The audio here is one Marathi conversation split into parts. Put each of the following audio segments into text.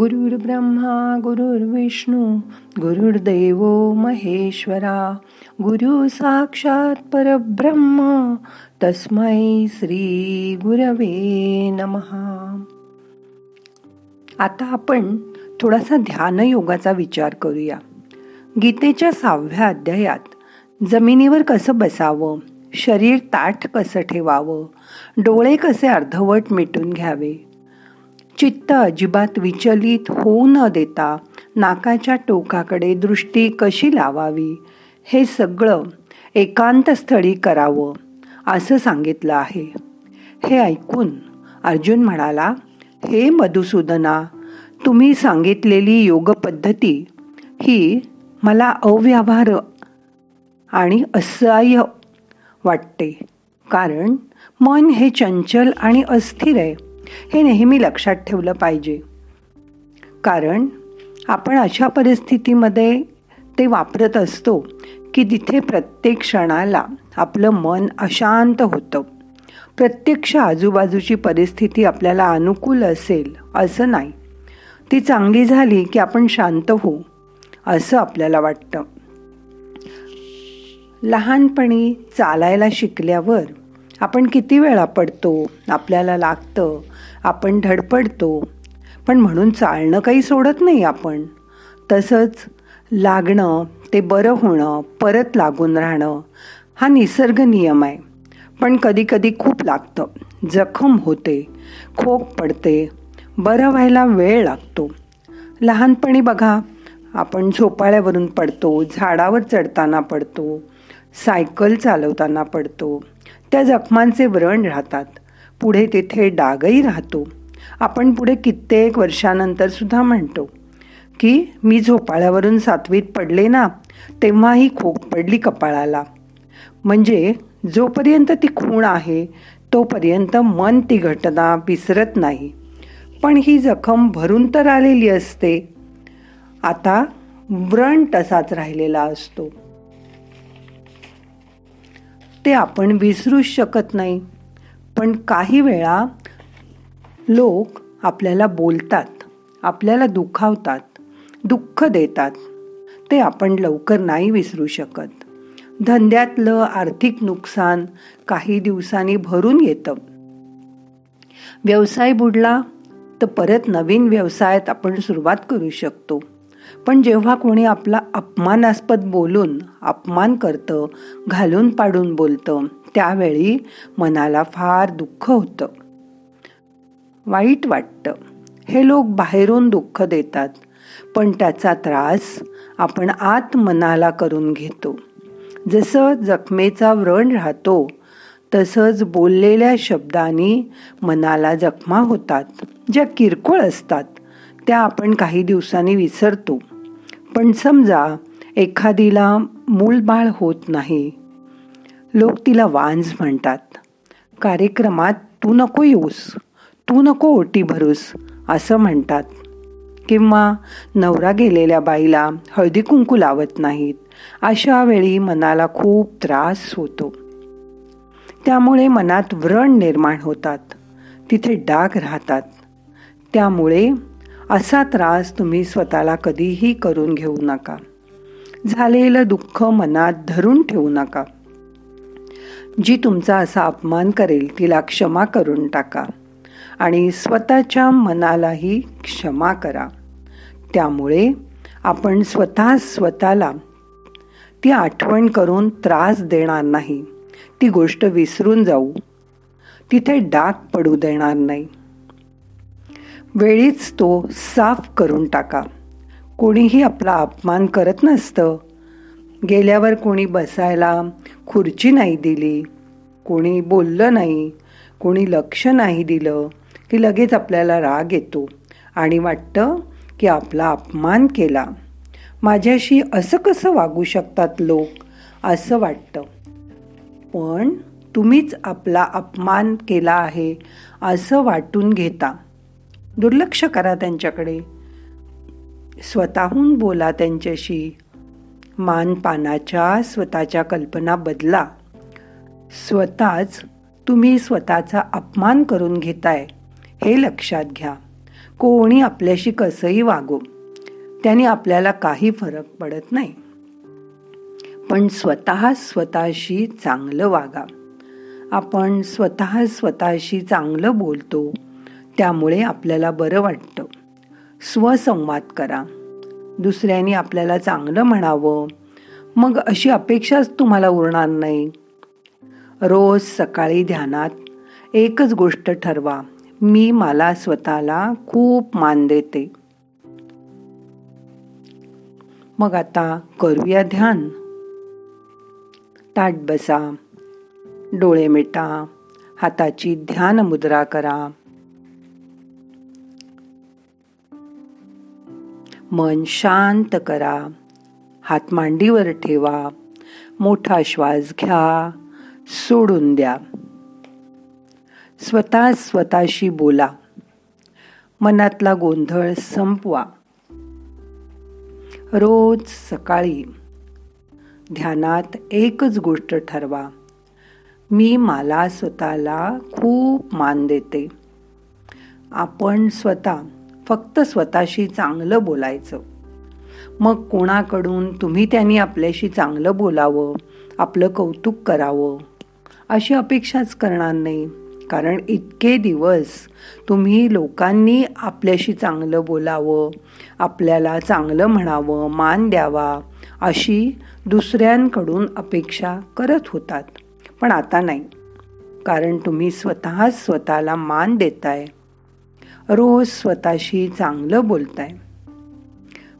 गुरुर् ब्रह्मा गुरुर्विष्णू गुरुर्देव महेश्वरा गुरु साक्षात परब्रह्म तस्मै श्री गुरवे नमहा आता आपण थोडासा ध्यान योगाचा विचार करूया. गीतेच्या सहाव्या अध्यायात जमिनीवर कसं बसावं शरीर ताठ कसं ठेवावं डोळे कसे अर्धवट मिटून घ्यावे चित्त अजिबात विचलित होऊ न देता नाकाच्या टोकाकडे दृष्टी कशी लावावी? हे सगळं एकांतस्थळी करावं असं सांगितलं आहे. हे ऐकून अर्जुन म्हणाला हे मधुसूदना तुम्ही सांगितलेली योग पद्धती ही मला अव्यवहार आणि असह्य वाटते. कारण मन हे चंचल आणि अस्थिर आहे. हे नेहमी लक्षात ठेवलं पाहिजे. कारण आपण अशा परिस्थितीमध्ये ते वापरत असतो की तिथे प्रत्येक क्षणाला आपलं मन अशांत होतं. प्रत्यक्ष आजूबाजूची परिस्थिती आपल्याला अनुकूल असेल असं नाही. ती चांगली झाली की आपण शांत होऊ असं आपल्याला वाटतं. लहानपणी चालायला शिकल्यावर आपण किती वेळा पडतो आपल्याला लागतं आपण धडपडतो. पण म्हणून चालणं काही सोडत नाही आपण. तसंच लागणं ते बरं होणं परत लागून राहणं हा निसर्ग नियम आहे. पण कधी कधी खूप लागतं. जखम होते खोक पडते बरं व्हायला वेळ लागतो. लहानपणी बघा आपण झोपाळ्यावरून पडतो झाडावर चढताना पडतो सायकल चालवताना पडतो त्या जखमांचे व्रण राहतात. पुढे तेथे डागही राहतो. आपण पुढे कित्येक वर्षानंतर सुद्धा म्हणतो की मी झोपाळ्यावरून सातवीत पडले ना तेव्हाही खोक पडली कपाळाला. म्हणजे जोपर्यंत ती खूण आहे तोपर्यंत मन ती घटना विसरत नाही. पण ही जखम भरून तर आलेली असते. आता व्रण तसाच राहिलेला असतो. ते आपण विसरूच शकत नाही. पण काही वेळा लोक आपल्याला बोलतात आपल्याला दुखावतात दुःख देतात. ते आपण लवकर नाही विसरू शकत. धंद्यातलं आर्थिक नुकसान काही दिवसांनी भरून येतं. व्यवसाय बुडला तर परत नवीन व्यवसायात आपण सुरुवात करू शकतो. पण जेव्हा कोणी आपला अपमानास्पद बोलून अपमान करतं घालून पाडून बोलतं त्यावेळी मनाला फार दुःख होतं. वाईट वाटतं. हे लोक बाहेरून दुःख देतात पण त्याचा त्रास आपण आत मनाला करून घेतो. जसं जखमेचा व्रण राहतो तसंच बोललेल्या शब्दांनी मनाला जखमा होतात. ज्या किरकोळ असतात त्या आपण काही दिवसांनी विसरतो. पण समजा एखादीला मूलबाळ होत नाही लोक तिला वांज म्हणतात. कार्यक्रमात तू नको येऊस तू नको ओटी भरूस असं म्हणतात. किंवा नवरा गेलेल्या बाईला हळदी कुंकू लावत नाहीत. अशा वेळी मनाला खूप त्रास होतो. त्यामुळे मनात व्रण निर्माण होतात. तिथे डाग राहतात. त्यामुळे असा त्रास तुम्ही स्वतःला कधीही करून घेऊ नका. झालेलं दुःख मनात धरून ठेवू नका. जी तुमचा असा अपमान करेल तिला क्षमा करून टाका. आणि स्वतःच्या मनालाही क्षमा करा. त्यामुळे आपण स्वतः स्वतःला ती आठवण करून त्रास देणार नाही. ती गोष्ट विसरून जाऊ. तिथे डाग पडू देणार नाही. वेळीच तो साफ करून टाका. कोणीही आपला अपमान करत नसतं. गेल्यावर कोणी बसायला खुर्ची नाही दिली कोणी बोललं नाही कोणी लक्ष नाही दिलं की लगेच आपल्याला राग येतो आणि वाटतं की आपला अपमान केला. माझ्याशी असं कसं वागू शकतात लोक? असं वाटतं. पण तुम्हीच आपला अपमान केला आहे असं वाटून घेता. दुर्लक्ष करा त्यांच्याकडे. स्वतःहून बोला त्यांच्याशी. मानपानाच्या स्वतःच्या कल्पना बदला. स्वतःच तुम्ही स्वतःचा अपमान करून घेताय हे लक्षात घ्या. कोणी आपल्याशी कसंही वागो त्याने आपल्याला काही फरक पडत नाही. पण स्वतः स्वतःशी चांगलं वागा. आपण स्वतः स्वतःशी चांगलं बोलतो त्यामुळे आपल्याला बरं वाटतं. स्वसंवाद करा. दुसऱ्यांनी आपल्याला चांगलं म्हणावं. मग अशी अपेक्षाच तुम्हाला उरणार नाही. रोज सकाळी ध्यानात एकच गोष्ट ठरवा. मी मला स्वतःला खूप मान देते. मग आता करूया ध्यान. ताट बसा. डोळे मिटा. हाताची ध्यान मुद्रा करा. मन शांत करा. हात मांडीवर ठेवा. मोठा श्वास घ्या. सोडून द्या. स्वतः स्वतःशी बोला. मनातला गोंधळ संपवा. रोज सकाळी ध्यानात एकच गोष्ट ठरवा. मी मला स्वतःला खूप मान देते. आपण स्वतः फक्त स्वतःशी चांगलं बोलायचं. मग कोणाकडून तुम्ही त्यांनी आपल्याशी चांगलं बोलावं आपलं कौतुक करावं? अशी अपेक्षाच करणार नाही. कारण इतके दिवस तुम्ही लोकांनी आपल्याशी चांगलं बोलावं आपल्याला चांगलं म्हणावं मान द्यावा अशी दुसऱ्यांकडून अपेक्षा करत होतात. पण आता नाही. कारण तुम्ही स्वतः स्वतःला मान देताय. रोज स्वतःशी चांगलं बोलताय.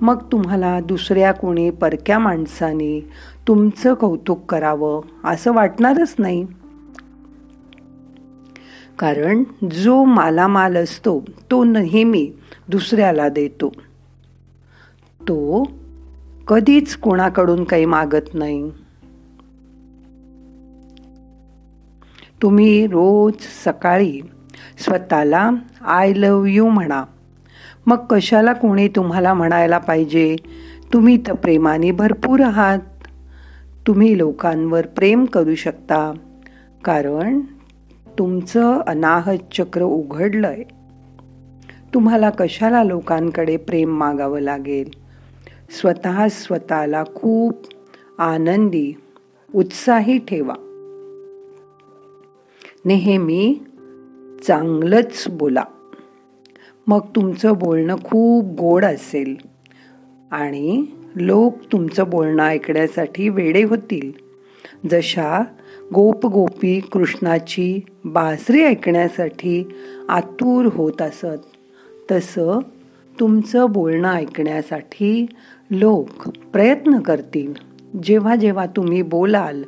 मग तुम्हाला दुसऱ्या कोणी परक्या माणसाने तुमचं कौतुक करावं असं वाटणारच नाही. कारण जो मालामाल असतो तो नेहमी दुसऱ्याला देतो. तो कधीच कोणाकडून काही मागत नाही. तुम्ही रोज सकाळी स्वतःला आय लव यू म्हणा. मग कशाला कोणी तुम्हाला म्हणायला पाहिजे? तुम्ही तर प्रेमाने भरपूर आहात. तुम्ही लोकांवर प्रेम करू शकता. कारण तुमचं अनाहत चक्र उघडलंय. तुम्हाला कशाला लोकांकडे प्रेम मागावं लागेल? स्वतः स्वतःला खूप आनंदी उत्साही ठेवा. नेहमी चांगलंच बोला. मग तुमचं बोलणं खूप गोड असेल आणि लोक तुमचं बोलणं ऐकण्यासाठी वेडे होतील. जशा गोपगोपी कृष्णाची बासरी ऐकण्यासाठी आतुर होत असत तसं तुमचं बोलणं ऐकण्यासाठी लोक प्रयत्न करतील. जेव्हा जेव्हा तुम्ही बोलाल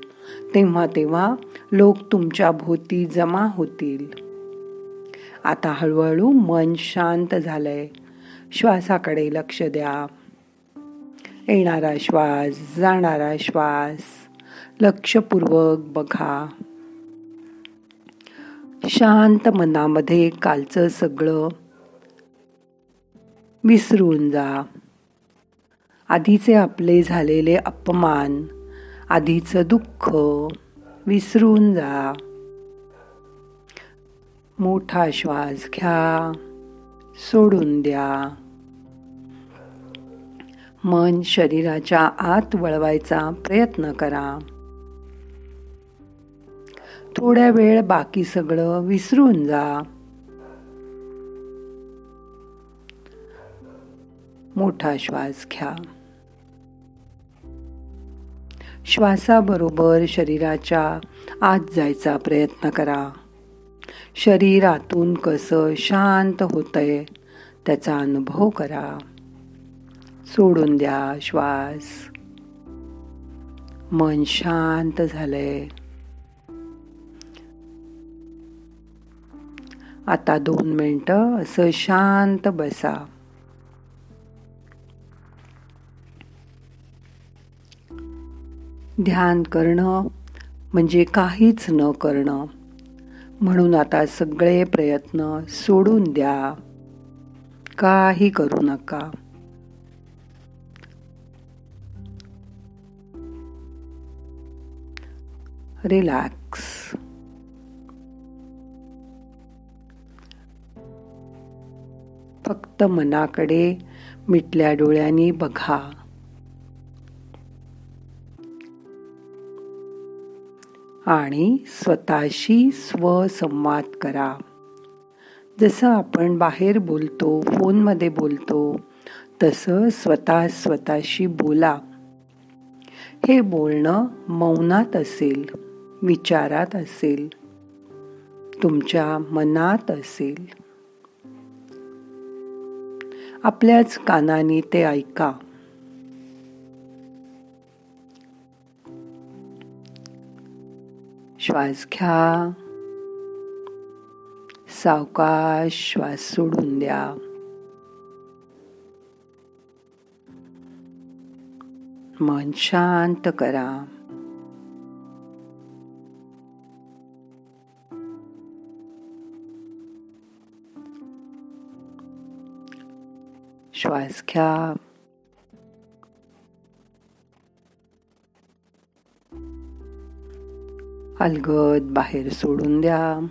तेव्हा तेव्हा लोक तुमच्या भोवती जमा होतील. आता हळूहळू मन शांत झालंय. श्वासाकडे लक्ष द्या. येणारा श्वास जाणारा श्वास लक्षपूर्वक बघा. शांत मनामध्ये कालचं सगळं विसरून जा. आधीचे आपले झालेले अपमान आधीचं दुःख विसरून जा. मोठा श्वास घ्या. सोडून द्या. मन शरीराच्या आत वळवायचा प्रयत्न करा. थोड्या वेळ बाकी सगळं विसरून जा. मोठा श्वास घ्या. श्वासाबरोबर शरीराच्या आत जायचा प्रयत्न करा. शरीरातून कसं शांत होतंय त्याचा अनुभव करा. सोडून द्या श्वास. मन शांत झालंय. आता दोन मिनटं असं शांत बसा. ध्यान करणं म्हणजे काहीच न करणं. म्हणून आता सगळे प्रयत्न सोडून द्या. काही करू नका. रिलॅक्स फक्त मनाकडे मिटल्या डोळ्यांनी बघा. आणि स्वतःशी स्वसंवाद करा. जसं आपण बाहेर बोलतो फोनमध्ये बोलतो तसं स्वतः स्वतःशी बोला. हे बोलणं मौनात असेल विचारात असेल तुमच्या मनात असेल. आपल्याच कानाने ते ऐका. श्वास घ्या सावकाश श्वास सोडून द्या. मन शांत करा. श्वास घ्या अलगद बाहेर सोडून द्या.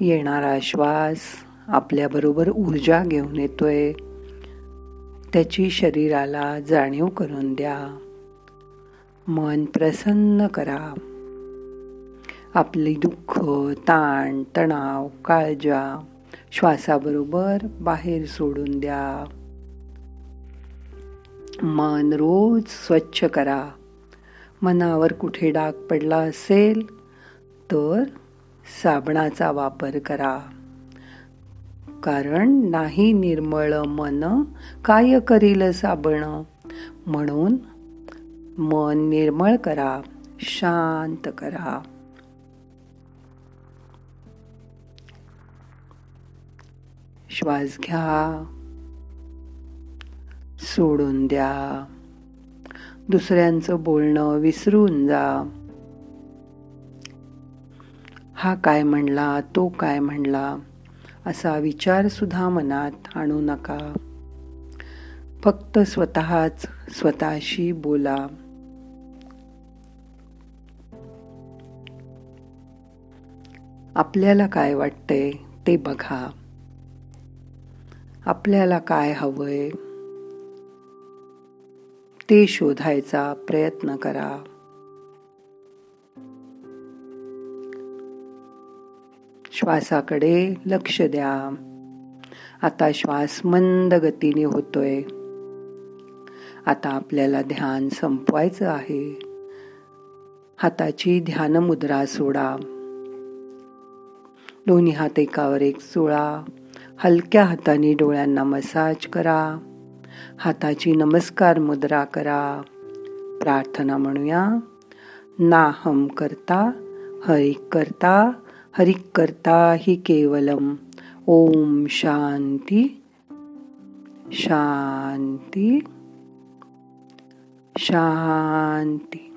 येणारा श्वास आपल्याबरोबर ऊर्जा घेऊन येतोय. त्याची शरीराला जाणीव करून द्या. मन प्रसन्न करा. आपली दुःख ताण तणाव काळजा श्वासाबरोबर बाहेर सोडून द्या. मन रोज स्वच्छ करा. मनावर कुठे डाग पडला असेल तर साबणाचा वापर करा. कारण नाही निर्मळ मन काय करील साबण? म्हणून मन निर्मळ करा शांत करा. श्वास घ्या. सोडून द्या. दुसऱ्यांचं बोलणं विसरून जा. हा काय म्हणला तो काय म्हणला असा विचार सुद्धा मनात आणू नका. फक्त स्वतःच स्वतःशी बोला. आपल्याला काय वाटतंय ते बघा. आपल्याला काय हवंय? ते शोधायचा प्रयत्न करा. श्वासाकडे लक्ष द्या. आता श्वास मंद गतीने होतोय. आता आपल्याला ध्यान संपवायचं आहे. हाताची ध्यान मुद्रा सोडा. दोन्ही हात एकावर एक सोळा हलक्या हाताने डोळ्यांना मसाज करा. हाताची नमस्कार मुद्रा करा. प्रार्थना म्हणूया. नाहम करता हरिक करता करता हि केवलम. ओम शांती शांती शांती.